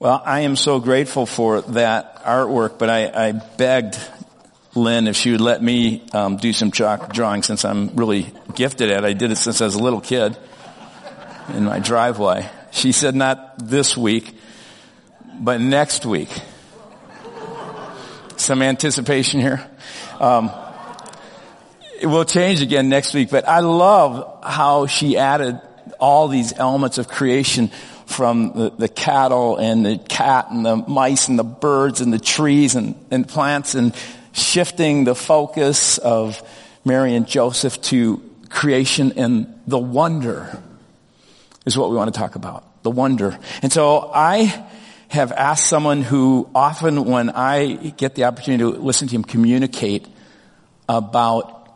Well, I am so grateful for that artwork, but I, I begged Lynn if she would let me um, do some chalk drawing since I'm really gifted at it. I did it since I was a little kid in my driveway. She said not this week, but next week. Some anticipation here. Um, it will change again next week, but I love how she added all these elements of creation from the, the, cattle and the cat and the mice and the birds and the trees and, and plants and shifting the focus of Mary and Joseph to creation and the wonder is what we want to talk about. The wonder. And so I have asked someone who often when I get the opportunity to listen to him communicate about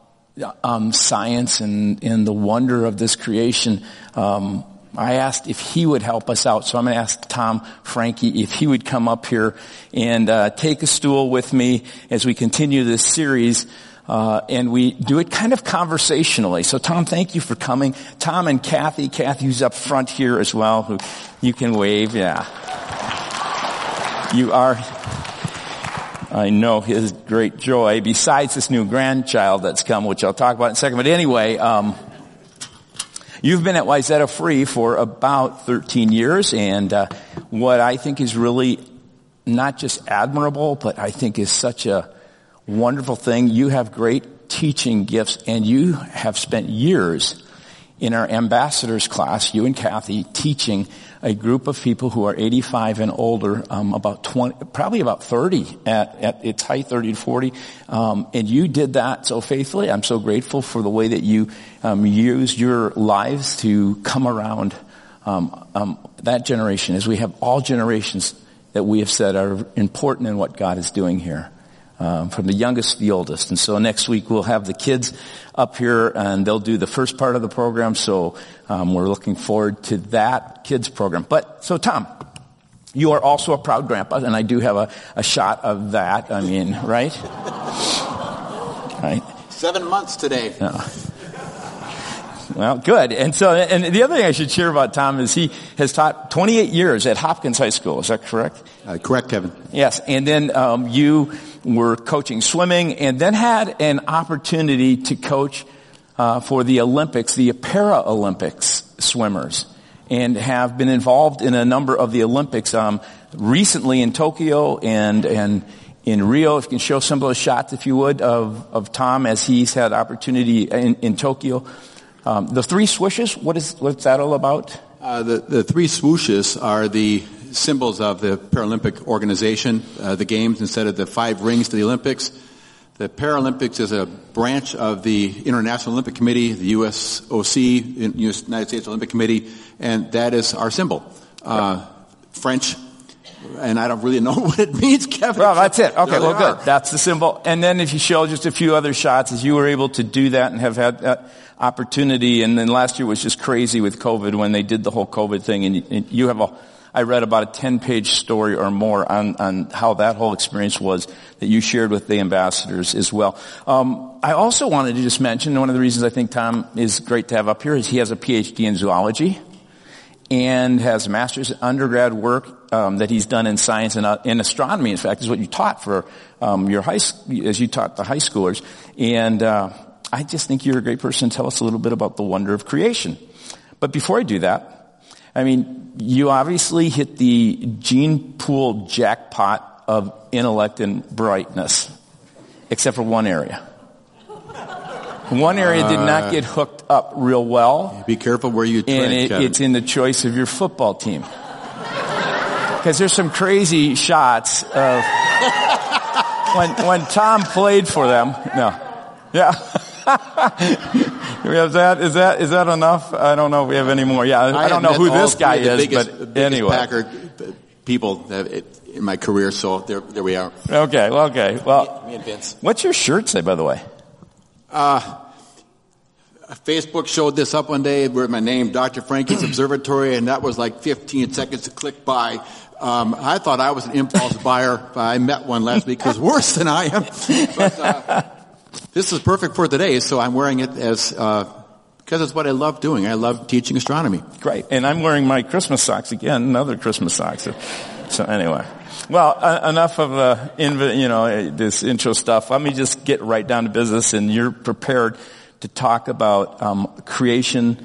um, science and, and the wonder of this creation, um, I asked if he would help us out. So I'm going to ask Tom Frankie if he would come up here and uh, take a stool with me as we continue this series. Uh, and we do it kind of conversationally. So Tom, thank you for coming. Tom and Kathy, Kathy who's up front here as well, who you can wave, yeah. You are, I know his great joy, besides this new grandchild that's come, which I'll talk about in a second. But anyway, um, You've been at Wayzata Free for about 13 years, and uh, what I think is really not just admirable, but I think is such a wonderful thing. You have great teaching gifts, and you have spent years in our ambassadors class, you and Kathy, teaching a group of people who are 85 and older, um, about 20, probably about 30 at, at its height, 30 to 40. Um, and you did that so faithfully. I'm so grateful for the way that you um, used your lives to come around um, um, that generation, as we have all generations that we have said are important in what God is doing here um, from the youngest to the oldest. And so next week we'll have the kids up here and they'll do the first part of the program. So um, we're looking forward to that kids program. But so Tom, you are also a proud grandpa, and I do have a, a shot of that. I mean, right? right. Seven months today. Yeah. Well, good. And so, and the other thing I should share about Tom is he has taught 28 years at Hopkins High School. Is that correct? Uh, correct, Kevin. Yes. And then um, you were coaching swimming and then had an opportunity to coach uh, for the Olympics, the Paralympics swimmers, and have been involved in a number of the Olympics. Um, recently in Tokyo and and in Rio, if you can show some of those shots, if you would, of of Tom as he's had opportunity in, in Tokyo. Um, the three swooshes, what is what's that all about? Uh, the the three swooshes are the symbols of the Paralympic organization, uh, the games instead of the five rings to the Olympics. The Paralympics is a branch of the International Olympic Committee, the USOC, United States Olympic Committee, and that is our symbol. Uh, French, and I don't really know what it means, Kevin. Well, that's it. Okay, well, good. That's the symbol. And then if you show just a few other shots, as you were able to do that and have had that opportunity, and then last year was just crazy with COVID when they did the whole COVID thing, and you have a I read about a 10 page story or more on, on how that whole experience was that you shared with the ambassadors as well. Um, I also wanted to just mention one of the reasons I think Tom is great to have up here is he has a PhD in zoology and has a master's undergrad work um, that he's done in science and uh, in astronomy. In fact, is what you taught for um, your high as you taught the high schoolers. And uh, I just think you're a great person tell us a little bit about the wonder of creation. But before I do that, I mean, you obviously hit the gene pool jackpot of intellect and brightness, except for one area. One area did not get hooked up real well. Be careful where you And it, it's in the choice of your football team. Because there's some crazy shots of when, when Tom played for them. No. Yeah. we have that. Is that is that enough? I don't know if we have any more. Yeah, I, I don't know who this guy is, biggest, but anyway. Packer people in my career, so there, there we are. Okay, well, okay. Well, me, me and Vince. What's your shirt say, by the way? Uh, Facebook showed this up one day with my name, Dr. Frankie's Observatory, and that was like 15 seconds to click by. Um, I thought I was an impulse buyer, I met one last week who's worse than I am. But, uh, this is perfect for today, so I'm wearing it as uh, because it's what I love doing. I love teaching astronomy. Great, and I'm wearing my Christmas socks again, another Christmas socks. So anyway, well, uh, enough of uh, inv- you know this intro stuff. Let me just get right down to business, and you're prepared to talk about um, creation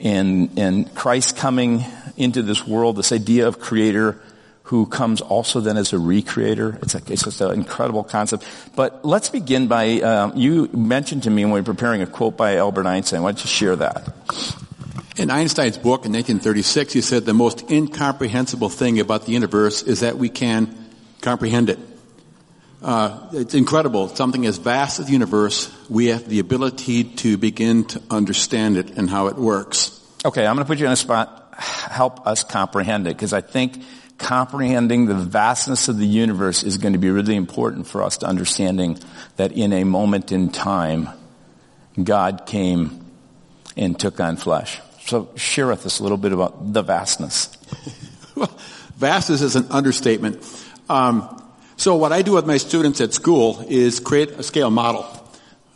and and Christ coming into this world. This idea of creator who comes also then as a recreator. It's, a, it's just an incredible concept. But let's begin by, um, you mentioned to me when we were preparing a quote by Albert Einstein. Why don't you share that? In Einstein's book in 1936, he said the most incomprehensible thing about the universe is that we can comprehend it. Uh, it's incredible. Something as vast as the universe, we have the ability to begin to understand it and how it works. Okay, I'm going to put you on a spot. Help us comprehend it because I think comprehending the vastness of the universe is going to be really important for us to understanding that in a moment in time, God came and took on flesh. So share with us a little bit about the vastness. well, vastness is an understatement. Um, so what I do with my students at school is create a scale model.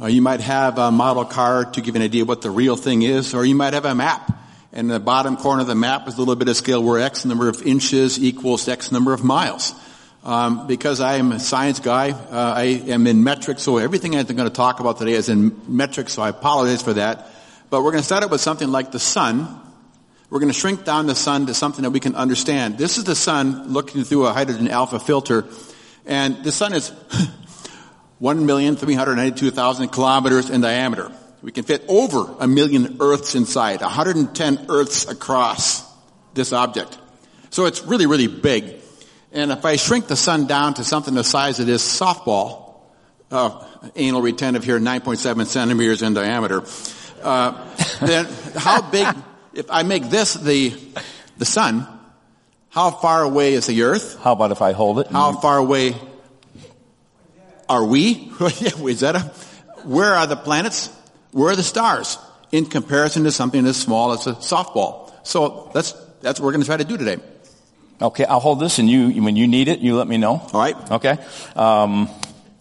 Uh, you might have a model car to give an idea what the real thing is, or you might have a map and in the bottom corner of the map is a little bit of scale where X number of inches equals X number of miles. Um, because I am a science guy, uh, I am in metrics, so everything I'm going to talk about today is in metrics, so I apologize for that. But we're going to start it with something like the sun. We're going to shrink down the sun to something that we can understand. This is the sun looking through a hydrogen alpha filter, and the sun is 1,392,000 kilometers in diameter. We can fit over a million Earths inside, 110 Earths across this object. So it's really, really big. And if I shrink the sun down to something the size of this softball, uh, anal retentive here, 9.7 centimeters in diameter, uh, then how big, if I make this the, the sun, how far away is the earth? How about if I hold it? How far away are we? is that a, where are the planets? Where are the stars in comparison to something as small as a softball? So that's, that's what we're going to try to do today. Okay, I'll hold this and you, when you need it, you let me know. All right. Okay. Um,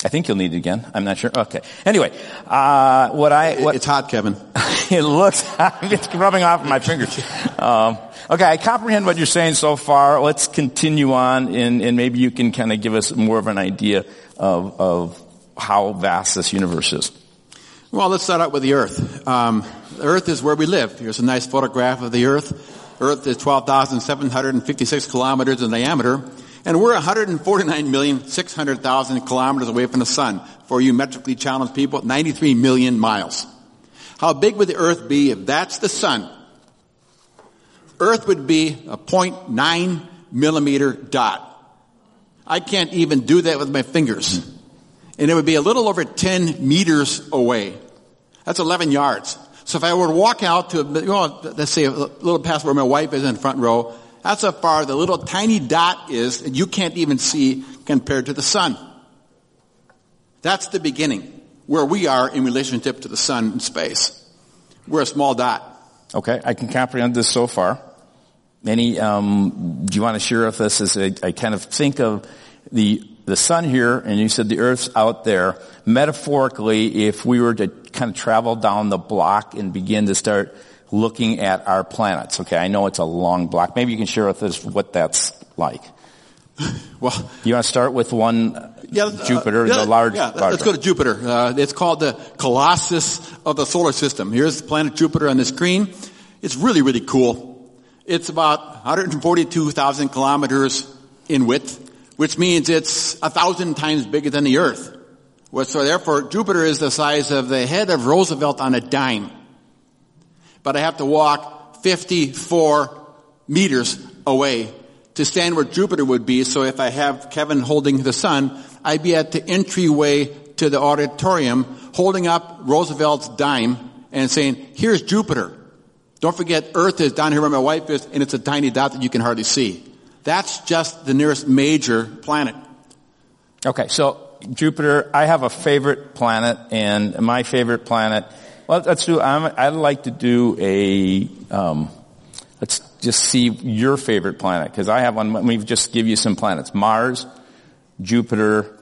I think you'll need it again. I'm not sure. Okay. Anyway, uh, what I, what, it's hot, Kevin. it looks, it's rubbing off my fingers. Um, okay, I comprehend what you're saying so far. Let's continue on and, and maybe you can kind of give us more of an idea of, of how vast this universe is. Well, let's start out with the Earth. Um, the Earth is where we live. Here's a nice photograph of the Earth. Earth is 12,756 kilometers in diameter, and we're 149,600,000 kilometers away from the Sun. For you metrically challenged people, 93 million miles. How big would the Earth be if that's the Sun? Earth would be a 0.9 millimeter dot. I can't even do that with my fingers and it would be a little over 10 meters away. That's 11 yards. So if I were to walk out to, you know, let's say a little past where my wife is in the front row, that's how far the little tiny dot is that you can't even see compared to the sun. That's the beginning, where we are in relationship to the sun in space. We're a small dot. Okay, I can comprehend this so far. Any, um, do you want to share with us as I, I kind of think of the the sun here, and you said the earth's out there. Metaphorically, if we were to kind of travel down the block and begin to start looking at our planets, okay, I know it's a long block. Maybe you can share with us what that's like. Well, you want to start with one yeah, uh, Jupiter, uh, yeah, the large. Yeah, let's go to Jupiter. Uh, it's called the Colossus of the solar system. Here's the planet Jupiter on the screen. It's really, really cool. It's about 142,000 kilometers in width which means it's a thousand times bigger than the earth. So therefore, Jupiter is the size of the head of Roosevelt on a dime. But I have to walk 54 meters away to stand where Jupiter would be. So if I have Kevin holding the sun, I'd be at the entryway to the auditorium holding up Roosevelt's dime and saying, here's Jupiter. Don't forget Earth is down here where my wife is and it's a tiny dot that you can hardly see. That's just the nearest major planet. Okay, so Jupiter, I have a favorite planet, and my favorite planet, well, let's do, i would like to do a, um, let's just see your favorite planet, because I have one, let me just give you some planets. Mars, Jupiter,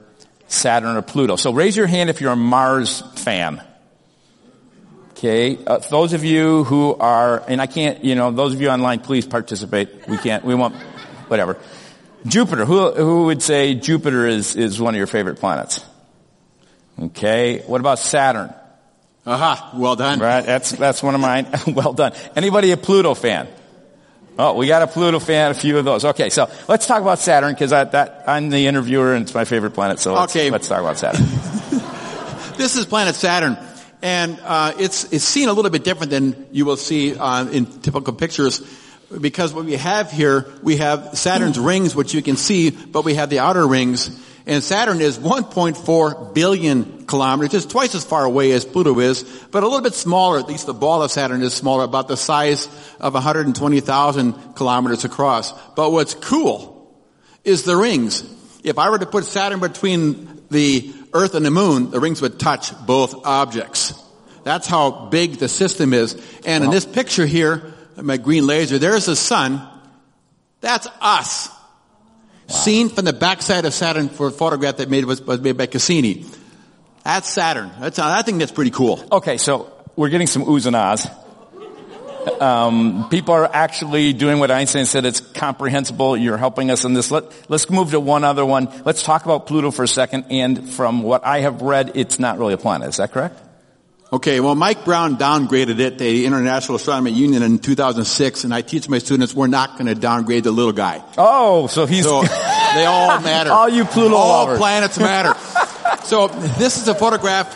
Saturn, or Pluto. So raise your hand if you're a Mars fan. Okay, uh, those of you who are, and I can't, you know, those of you online, please participate. We can't, we won't, whatever. Jupiter. Who, who would say Jupiter is, is one of your favorite planets? Okay. What about Saturn? Aha, well done. Right. That's, that's one of mine. well done. Anybody a Pluto fan? Oh, we got a Pluto fan, a few of those. Okay, so let's talk about Saturn because that I'm the interviewer and it's my favorite planet. So let's, Okay. let's talk about Saturn. This is planet Saturn, and uh, it's it's seen a little bit different than you will see uh, in typical pictures, because what we have here, we have Saturn's rings, which you can see, but we have the outer rings, and Saturn is 1.4 billion kilometers, just twice as far away as Pluto is, but a little bit smaller. At least the ball of Saturn is smaller, about the size of 120,000 kilometers across. But what's cool is the rings. If I were to put Saturn between the Earth and the Moon, the rings would touch both objects. That's how big the system is. And in this picture here, my green laser, there's the sun. That's us. Seen from the backside of Saturn for a photograph that made, was, was made by Cassini. That's Saturn. That's, I think that's pretty cool. Okay, so we're getting some oohs and ahs. Um, people are actually doing what Einstein said. It's comprehensible. You're helping us in this. Let, let's move to one other one. Let's talk about Pluto for a second. And from what I have read, it's not really a planet. Is that correct? Okay, well, Mike Brown downgraded it to the International Astronomy Union in 2006, and I teach my students we're not going to downgrade the little guy. Oh, so he's So they all matter. All you Pluto All lovers. planets matter. so this is a photograph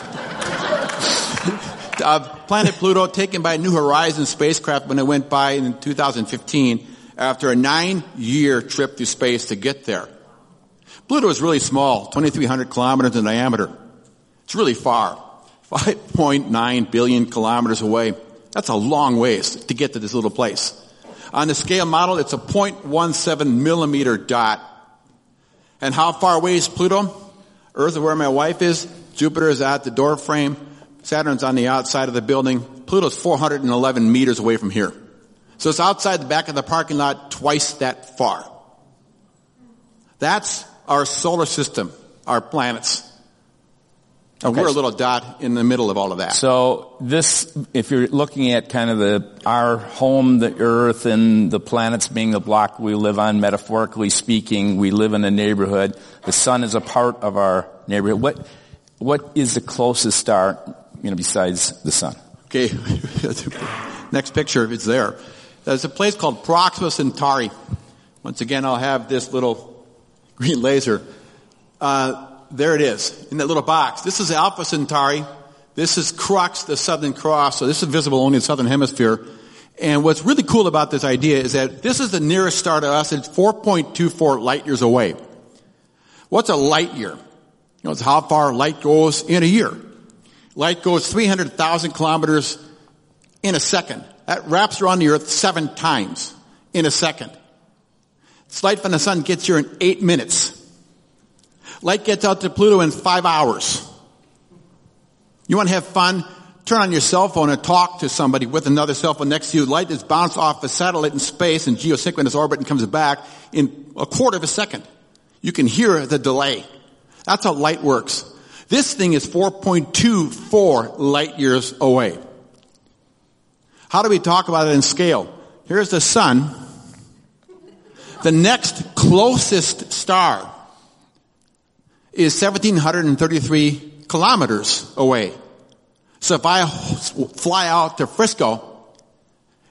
of planet Pluto taken by a New Horizons spacecraft when it went by in 2015 after a nine-year trip through space to get there. Pluto is really small, 2,300 kilometers in diameter. It's really far, 5.9 billion kilometers away. That's a long ways to get to this little place. On the scale model, it's a 0.17 millimeter dot. And how far away is Pluto? Earth is where my wife is. Jupiter is at the door frame. Saturn's on the outside of the building. Pluto's 411 meters away from here. So it's outside the back of the parking lot twice that far. That's our solar system, our planets. And Okay. we're a little dot in the middle of all of that. So this, if you're looking at kind of the, our home, the earth and the planets being the block we live on, metaphorically speaking, we live in a neighborhood. The sun is a part of our neighborhood. What, what is the closest star, you know, besides the sun? Okay, next picture, if it's there. There's a place called Proxima Centauri. Once again, I'll have this little green laser. Uh, there it is, in that little box. This is Alpha Centauri. This is Crux, the Southern Cross. So this is visible only in the Southern Hemisphere. And what's really cool about this idea is that this is the nearest star to us. It's 4.24 light years away. What's a light year? You know, it's how far light goes in a year. Light goes 300,000 kilometers in a second. That wraps around the earth seven times in a second. This light from the sun gets here in eight minutes. Light gets out to Pluto in five hours. You want to have fun? Turn on your cell phone and talk to somebody with another cell phone next to you. Light is bounced off a satellite in space in geosynchronous orbit and comes back in a quarter of a second. You can hear the delay. That's how light works. This thing is 4.24 light years away. How do we talk about it in scale? Here's the sun. The next closest star is 1733 kilometers away. So if I fly out to Frisco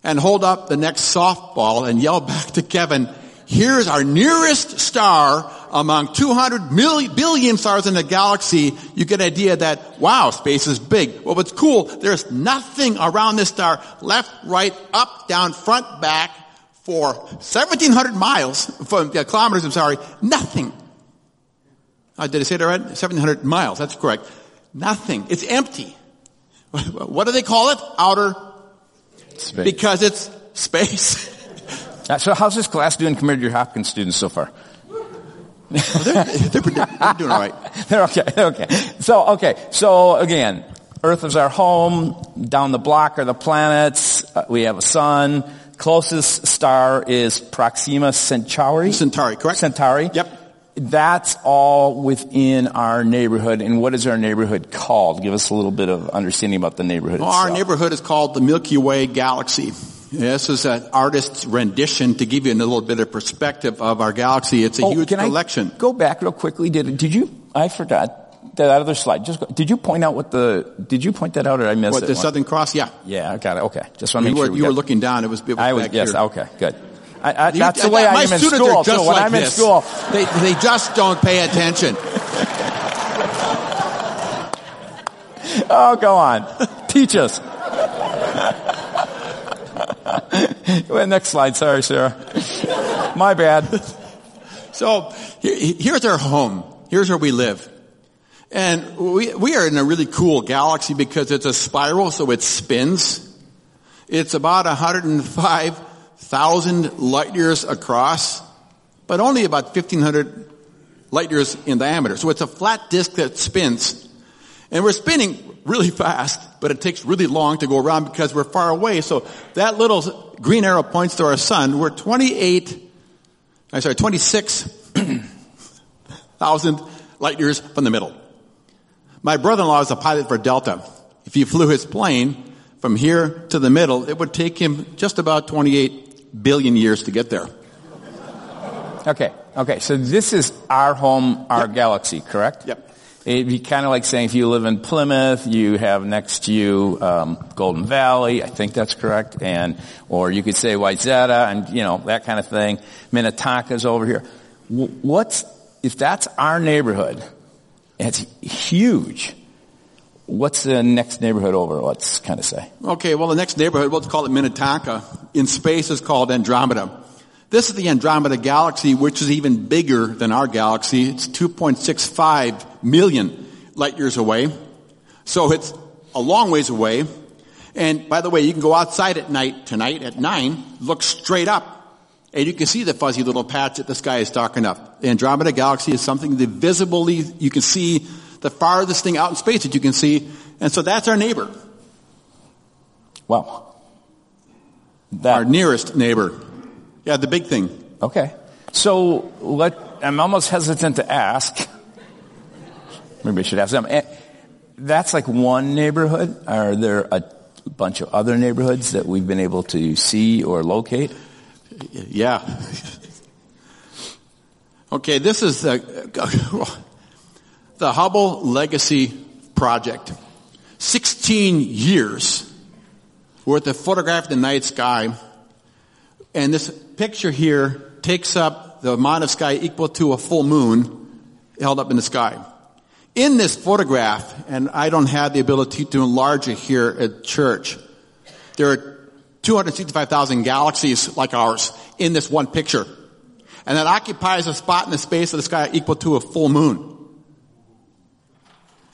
and hold up the next softball and yell back to Kevin, here's our nearest star among 200 million, billion stars in the galaxy, you get an idea that, wow, space is big. Well, what's cool, there's nothing around this star, left, right, up, down, front, back, for 1700 miles, for, uh, kilometers, I'm sorry, nothing. Uh, did I say that right? 1700 miles, that's correct. Nothing. It's empty. What do they call it? Outer, Space. because it's space. Uh, So how's this class doing compared to your Hopkins students so far? they're, they're, they're doing all right. They're okay. Okay. So, okay. So again, Earth is our home. Down the block are the planets. Uh, we have a sun. Closest star is Proxima Centauri. Centauri, correct? Centauri. Yep. That's all within our neighborhood. And what is our neighborhood called? Give us a little bit of understanding about the neighborhood Well, our neighborhood is called the Milky Way galaxy. This is an artist's rendition to give you a little bit of perspective of our galaxy. It's a Oh, huge can I collection. go back real quickly? Did did you? I forgot that other slide. Just go, did you point out what the? Did you point that out, or I missed it? What, it? the Southern Cross? Yeah. Yeah, I got it. Okay, just want to make were, sure. we you were looking down. It was, it was I was yes. here. Okay, good. I, I, You- that's the way I my am in students school. are just too. When like I'm in this. school, They, they just don't pay attention. oh, go on, teach us. Well, Next slide. Sorry, Sarah. My bad. So here's our home. Here's where we live. And we, we are in a really cool galaxy because it's a spiral, so it spins. It's about 105,000 light years across, but only about 1,500 light years in diameter. So it's a flat disk that spins. And we're spinning really fast, but it takes really long to go around because we're far away. So that little green arrow points to our sun. We're 28, I'm sorry, 26,000 light years from the middle. My brother-in-law is a pilot for Delta. If he flew his plane from here to the middle, it would take him just about 28 billion years to get there. Okay, okay. So this is our home, our galaxy, correct? Yep. It'd be kind of like saying if you live in Plymouth, you have next to you um, Golden Valley. I think that's correct, and or you could say Wayzata, and you know that kind of thing. Minnetonka's over here. What's if that's our neighborhood? It's huge. What's the next neighborhood over? Let's kind of say. Okay, well the next neighborhood, we'll call it Minnetonka. In space is called Andromeda. This is the Andromeda galaxy, which is even bigger than our galaxy. It's 2.65 million light years away. So it's a long ways away. And by the way, you can go outside at night tonight at nine, look straight up, and you can see the fuzzy little patch that the sky is dark enough. The Andromeda galaxy is something that visibly you can see the farthest thing out in space that you can see. And so that's our neighbor, Wow. That our nearest neighbor. Yeah, the big thing. Okay. So let, I'm almost hesitant to ask. Maybe I should ask them. Eh, That's like one neighborhood. Are there a bunch of other neighborhoods that we've been able to see or locate? Yeah. Okay, this is the, the Hubble Legacy Project. 16 years worth of photographed the night sky. And this picture here takes up the amount of sky equal to a full moon held up in the sky. In this photograph, and I don't have the ability to enlarge it here at church, there are 265,000 galaxies like ours in this one picture. And that occupies a spot in the space of the sky equal to a full moon.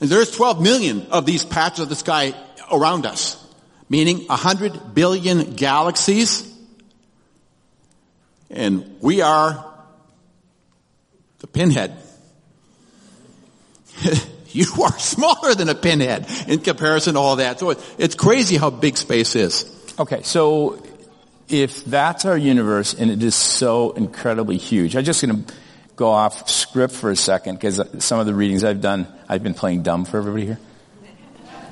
And there's 12 million of these patches of the sky around us, meaning 100 billion galaxies. And we are the pinhead. you are smaller than a pinhead in comparison to all that. So it's crazy how big space is. Okay, so if that's our universe and it is so incredibly huge, I'm just going to go off script for a second because some of the readings I've done, I've been playing dumb for everybody here.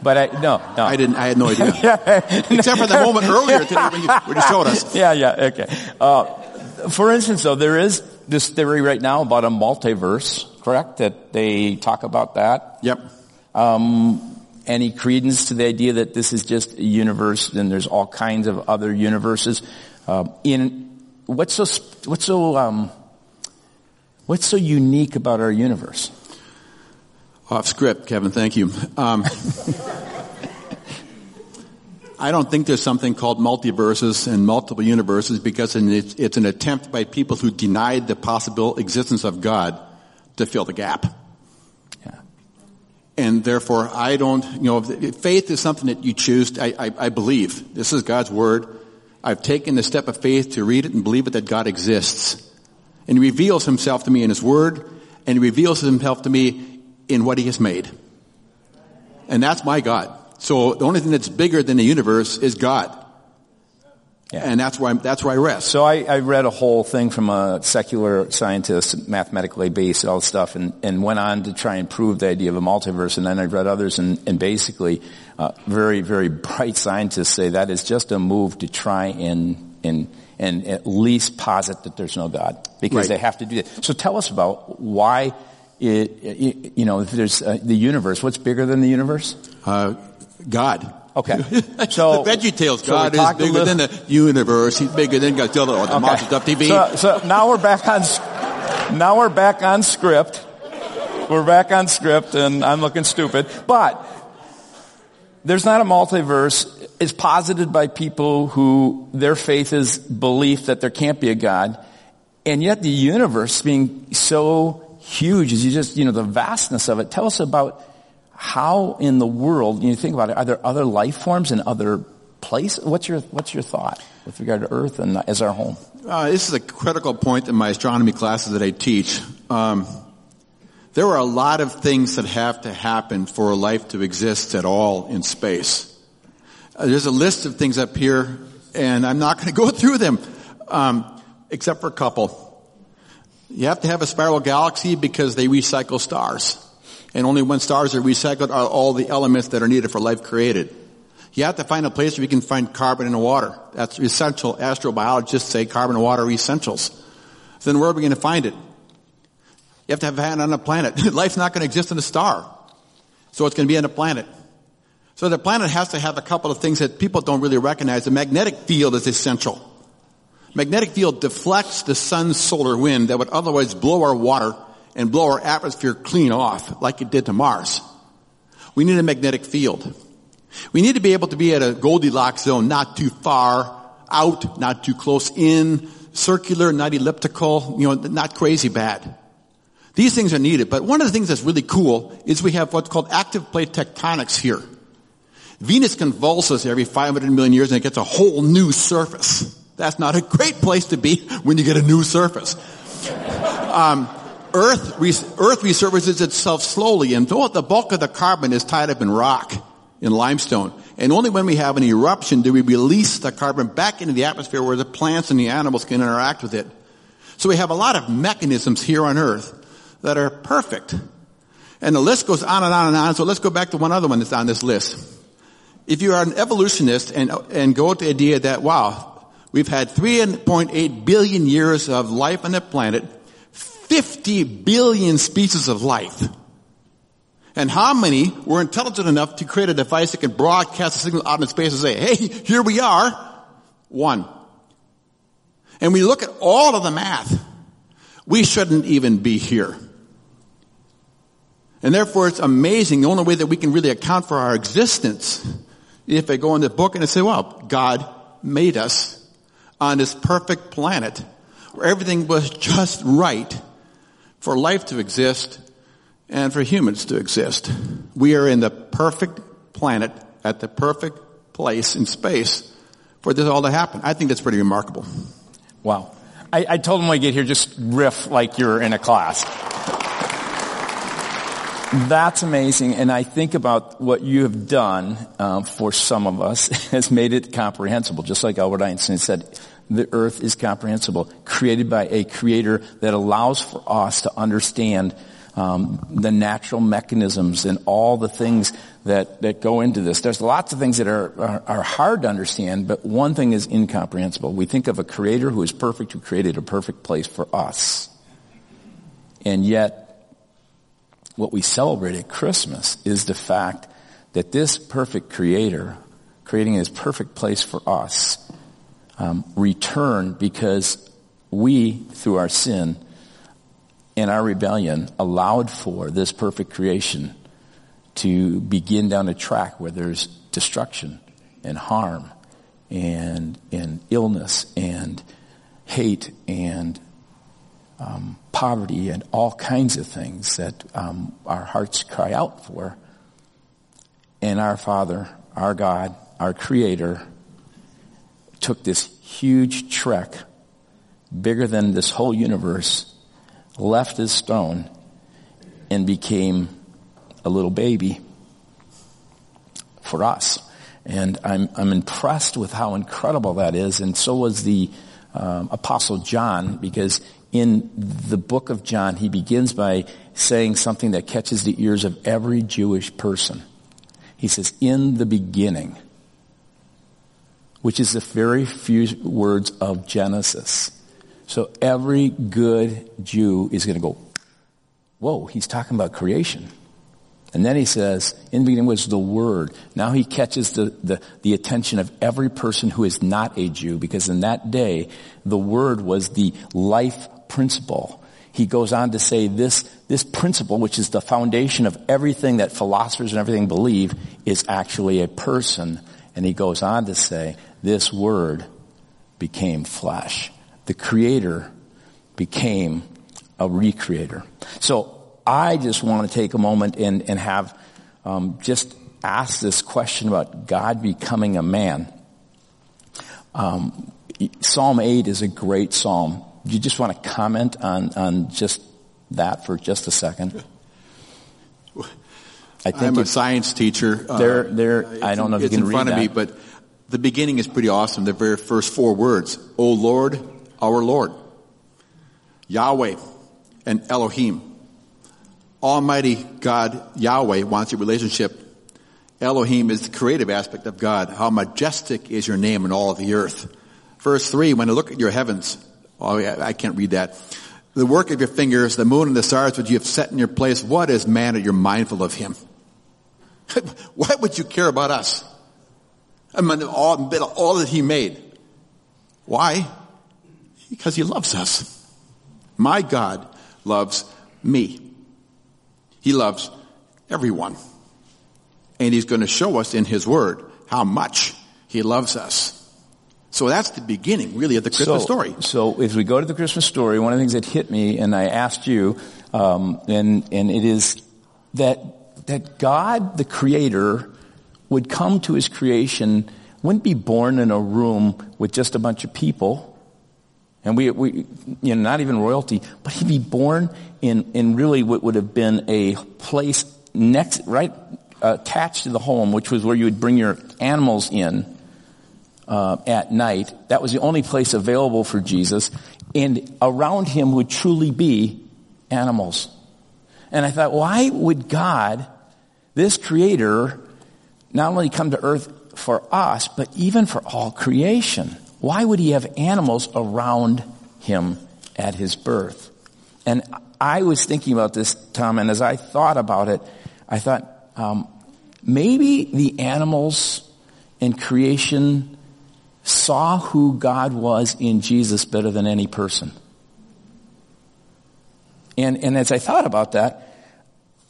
But I, no, no. I didn't, I had no idea. Except for the moment earlier today when you, when you showed us. yeah, yeah, okay. Uh, for instance, though, there is this theory right now about a multiverse, correct? That they talk about that. Yep. Um, any credence to the idea that this is just a universe and there's all kinds of other universes? Um, in what's so what's so um, what's so unique about our universe? Off script, Kevin, thank you. Um, I don't think there's something called multiverses and multiple universes because it's, an attempt by people who denied the possible existence of God to fill the gap. Yeah. And therefore, I don't, you know, faith is something that you choose. I, I, I believe. This is God's word. I've taken the step of faith to read it and believe it that God exists. And he reveals himself to me in his word, and he reveals himself to me in what he has made. And that's my God. So the only thing that's bigger than the universe is God. Yeah. And that's where, I, that's where I rest. So I, I read a whole thing from a secular scientist, mathematically based, all this stuff, and, and went on to try and prove the idea of a multiverse. And then I read others, and, and basically, uh, very, very bright scientists say that is just a move to try and, and, and at least posit that there's no God. Because Right. they have to do that. So tell us about why it, it you know, if there's uh, the universe, what's bigger than the universe? Uh, God. Okay. So, the Veggie Tales. so God is bigger little- than the universe. He's bigger than Godzilla or the Monsters Up TV. So, so now we're back on, now we're back on script. We're back on script and I'm looking stupid. But there's not a multiverse. It's posited by people who their faith is belief that there can't be a God. And yet the universe being so huge as you just, you know, the vastness of it. Tell us about how in the world, you think about it, are there other life forms in other places? What's your, what's your thought with regard to Earth and as our home? Uh, this is a critical point in my astronomy classes that I teach. Um, there are a lot of things that have to happen for life to exist at all in space. Uh, there's a list of things up here, and I'm not going to go through them, um, except for a couple. You have to have a spiral galaxy because they recycle stars. And only when stars are recycled are all the elements that are needed for life created. You have to find a place where you can find carbon in the water. That's essential. Astrobiologists say carbon and water are essentials. Then where are we going to find it? You have to have it on a planet. Life's not going to exist in a star. So it's going to be on a planet. So the planet has to have a couple of things that people don't really recognize. The magnetic field is essential. Magnetic field deflects the sun's solar wind that would otherwise blow our water and blow our atmosphere clean off like it did to Mars. We need a magnetic field. We need to be able to be at a Goldilocks zone, not too far out, not too close in, circular, not elliptical, you know, not crazy bad. These things are needed, but one of the things that's really cool is we have what's called active plate tectonics here. Venus convulses every 500 million years and it gets a whole new surface. That's not a great place to be when you get a new surface. Um, Earth, Earth resurfaces itself slowly, and the bulk of the carbon is tied up in rock, in limestone, and only when we have an eruption do we release the carbon back into the atmosphere where the plants and the animals can interact with it. So we have a lot of mechanisms here on Earth that are perfect. And the list goes on and on and on, so let's go back to one other one that's on this list. If you are an evolutionist and, and go with the idea that, wow, we've had 3.8 billion years of life on the planet, 50 billion species of life. And how many were intelligent enough to create a device that can broadcast a signal out in space and say, hey, here we are? One. And we look at all of the math. We shouldn't even be here. And therefore it's amazing. The only way that we can really account for our existence if they go in the book and they say, well, God made us on this perfect planet where everything was just right for life to exist and for humans to exist. We are in the perfect planet at the perfect place in space for this all to happen. I think that's pretty remarkable. Wow. I, I told him when I get here, just riff like you're in a class. That's amazing, and I think about what you have done um, for some of us has made it comprehensible. Just like Albert Einstein said, the earth is comprehensible, created by a creator that allows for us to understand um, the natural mechanisms and all the things that, that go into this. There's lots of things that are, are, are hard to understand, but one thing is incomprehensible. We think of a creator who is perfect, who created a perfect place for us. And yet, what we celebrate at Christmas is the fact that this perfect creator, creating this perfect place for us, um, returned because we, through our sin and our rebellion, allowed for this perfect creation to begin down a track where there's destruction and harm and, and illness and hate and um, poverty and all kinds of things that um, our hearts cry out for. And our Father, our God, our Creator, took this huge trek, bigger than this whole universe, left his stone, and became a little baby for us. And I'm, I'm impressed with how incredible that is. And so was the um, Apostle John, because in the book of John, he begins by saying something that catches the ears of every Jewish person. He says, in the beginning, which is the very few words of Genesis. So every good Jew is going to go, whoa, he's talking about creation. And then he says, in the beginning was the Word. Now he catches the, the, the, attention of every person who is not a Jew, because in that day, the Word was the life principle. He goes on to say this, this principle, which is the foundation of everything that philosophers and everything believe, is actually a person. And he goes on to say, this Word became flesh. The Creator became a recreator. So I just want to take a moment and, and have um, just ask this question about God becoming a man. Um, psalm 8 is a great psalm. Do you just want to comment on, on just that for just a second? I think I'm a science teacher. There, there. Uh, I don't know if you can read that. It's in front of me, but the beginning is pretty awesome. The very first four words: "O Lord, our Lord, Yahweh, and Elohim." Almighty God, Yahweh, wants a relationship. Elohim is the creative aspect of God. How majestic is your name in all of the earth. Verse 3, when I look at your heavens, oh, yeah, I can't read that. The work of your fingers, the moon and the stars which you have set in your place, what is man that you're mindful of him? Why would you care about us? I mean, all, all that he made. Why? Because he loves us. My God loves me. He loves everyone. And he's going to show us in his word how much he loves us. So that's the beginning, really, of the Christmas so, story. So as we go to the Christmas story, one of the things that hit me, and I asked you, um, and and it is that that God, the Creator, would come to His creation, wouldn't be born in a room with just a bunch of people, and we, we, you know, not even royalty, but he'd be born in, in really what would have been a place next, right, uh, attached to the home, which was where you would bring your animals in, uh, at night. That was the only place available for Jesus. And around him would truly be animals. And I thought, why would God, this creator, not only come to earth for us, but even for all creation? Why would he have animals around him at his birth? And I was thinking about this, Tom, and as I thought about it, I thought, um, maybe the animals in creation saw who God was in Jesus better than any person. And, and as I thought about that,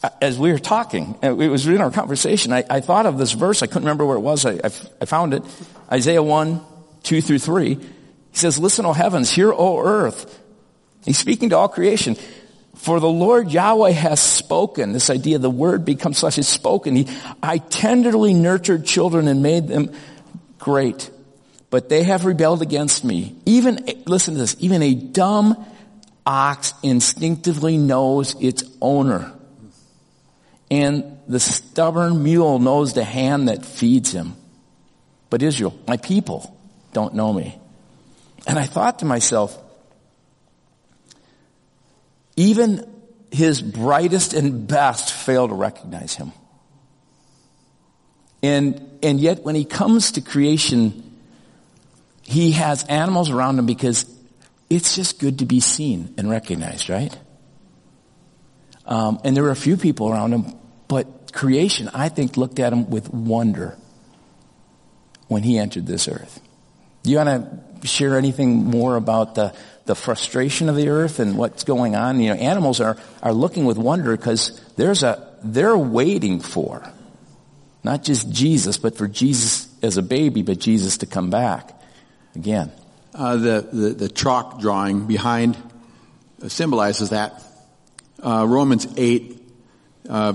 uh, as we were talking, uh, it was in our conversation, I, I thought of this verse. I couldn't remember where it was. I, I, I found it. Isaiah 1, 2 through 3. He says, listen, O heavens, hear, O earth. He's speaking to all creation. For the Lord Yahweh has spoken. This idea, the word becomes flesh, is spoken. He, I tenderly nurtured children and made them great. But they have rebelled against me. Even, listen to this, even a dumb ox instinctively knows its owner. And the stubborn mule knows the hand that feeds him. But Israel, my people, don't know me. And I thought to myself, even his brightest and best fail to recognize him. And, and yet when he comes to creation, he has animals around him because it's just good to be seen and recognized, right? Um, and there were a few people around him, but creation, I think, looked at him with wonder when he entered this earth. Do you want to share anything more about the, the frustration of the earth and what's going on? You know, animals are, are looking with wonder because there's a, they're waiting for not just Jesus, but for Jesus as a baby, but Jesus to come back again. Uh, the, the, the chalk drawing behind symbolizes that. Uh, Romans 8 uh,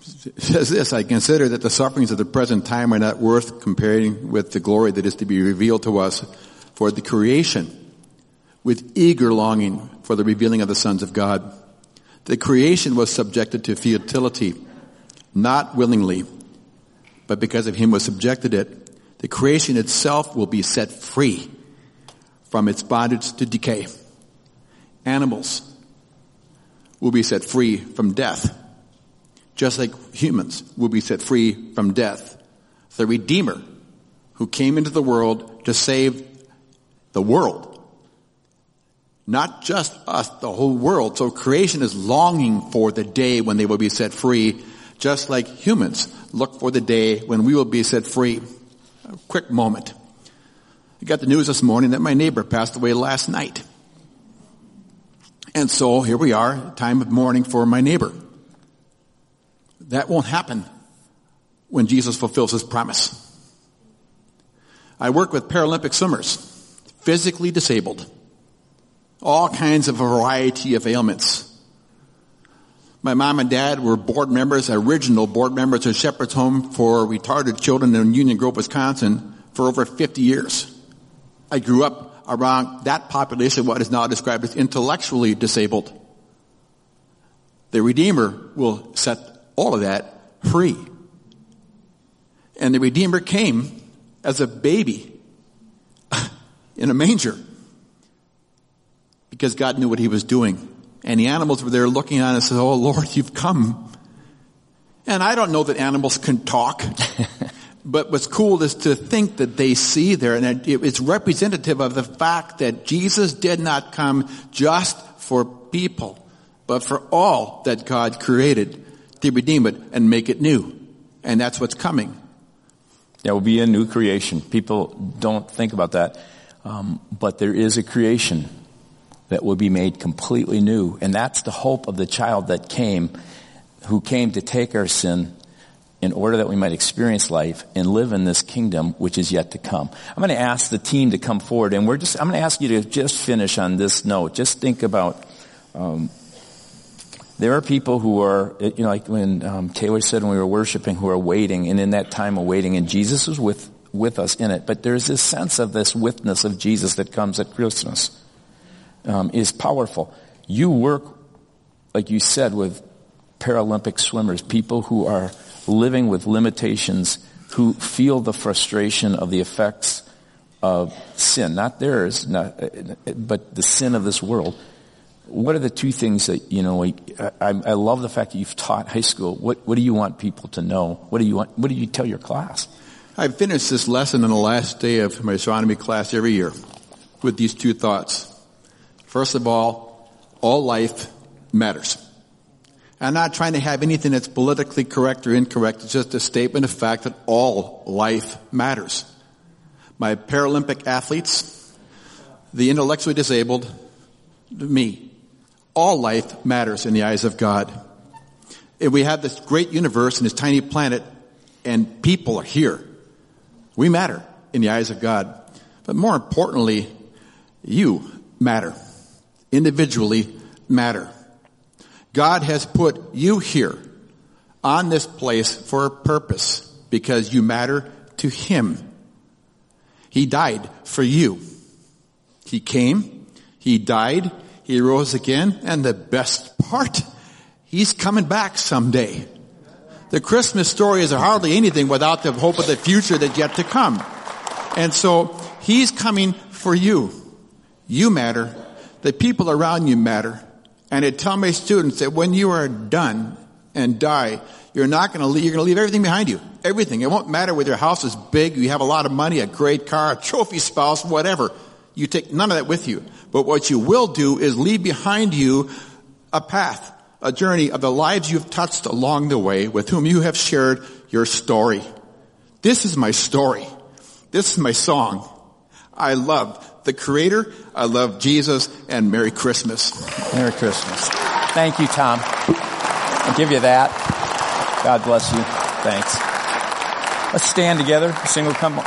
says this, I consider that the sufferings of the present time are not worth comparing with the glory that is to be revealed to us for the creation with eager longing for the revealing of the sons of God. The creation was subjected to futility, not willingly, but because of him who subjected it, the creation itself will be set free from its bondage to decay. Animals will be set free from death, just like humans will be set free from death. The Redeemer who came into the world to save the world. Not just us, the whole world. So creation is longing for the day when they will be set free, just like humans look for the day when we will be set free. A quick moment. I got the news this morning that my neighbor passed away last night. And so here we are, time of mourning for my neighbor. That won't happen when Jesus fulfills his promise. I work with Paralympic swimmers, physically disabled, all kinds of variety of ailments. My mom and dad were board members, original board members of Shepherd's Home for Retarded Children in Union Grove, Wisconsin for over 50 years. I grew up around that population, what is now described as intellectually disabled. The Redeemer will set all of that free. And the Redeemer came as a baby in a manger because God knew what he was doing. And the animals were there looking at on and said, Oh Lord, you've come. And I don't know that animals can talk. but what's cool is to think that they see there and it's representative of the fact that Jesus did not come just for people, but for all that God created to redeem it and make it new. And that's what's coming. There will be a new creation. People don't think about that. Um, but there is a creation that will be made completely new. And that's the hope of the child that came, who came to take our sin in order that we might experience life and live in this kingdom which is yet to come. I'm going to ask the team to come forward and we're just, I'm going to ask you to just finish on this note. Just think about, um, there are people who are, you know, like when um, Taylor said when we were worshiping, who are waiting, and in that time of waiting, and Jesus is with with us in it. But there's this sense of this witness of Jesus that comes at Christmas um, is powerful. You work, like you said, with Paralympic swimmers, people who are living with limitations, who feel the frustration of the effects of sin, not theirs, not, but the sin of this world. What are the two things that, you know, I, I love the fact that you've taught high school. What, what do you want people to know? What do you want, what do you tell your class? I finish this lesson on the last day of my astronomy class every year with these two thoughts. First of all, all life matters. I'm not trying to have anything that's politically correct or incorrect. It's just a statement of fact that all life matters. My Paralympic athletes, the intellectually disabled, me, all life matters in the eyes of God. And we have this great universe and this tiny planet and people are here. We matter in the eyes of God. But more importantly, you matter individually matter. God has put you here on this place for a purpose because you matter to Him. He died for you. He came, He died, He rose again, and the best part, He's coming back someday. The Christmas story is hardly anything without the hope of the future that's yet to come. And so, He's coming for you. You matter the people around you matter. And I tell my students that when you are done and die, you're not going to leave, you're going to leave everything behind you. Everything. It won't matter whether your house is big, you have a lot of money, a great car, a trophy spouse, whatever. You take none of that with you. But what you will do is leave behind you a path, a journey of the lives you've touched along the way with whom you have shared your story. This is my story. This is my song. I love the Creator. I love Jesus and Merry Christmas. Merry Christmas. Thank you, Tom. I'll give you that. God bless you. Thanks. Let's stand together. Single come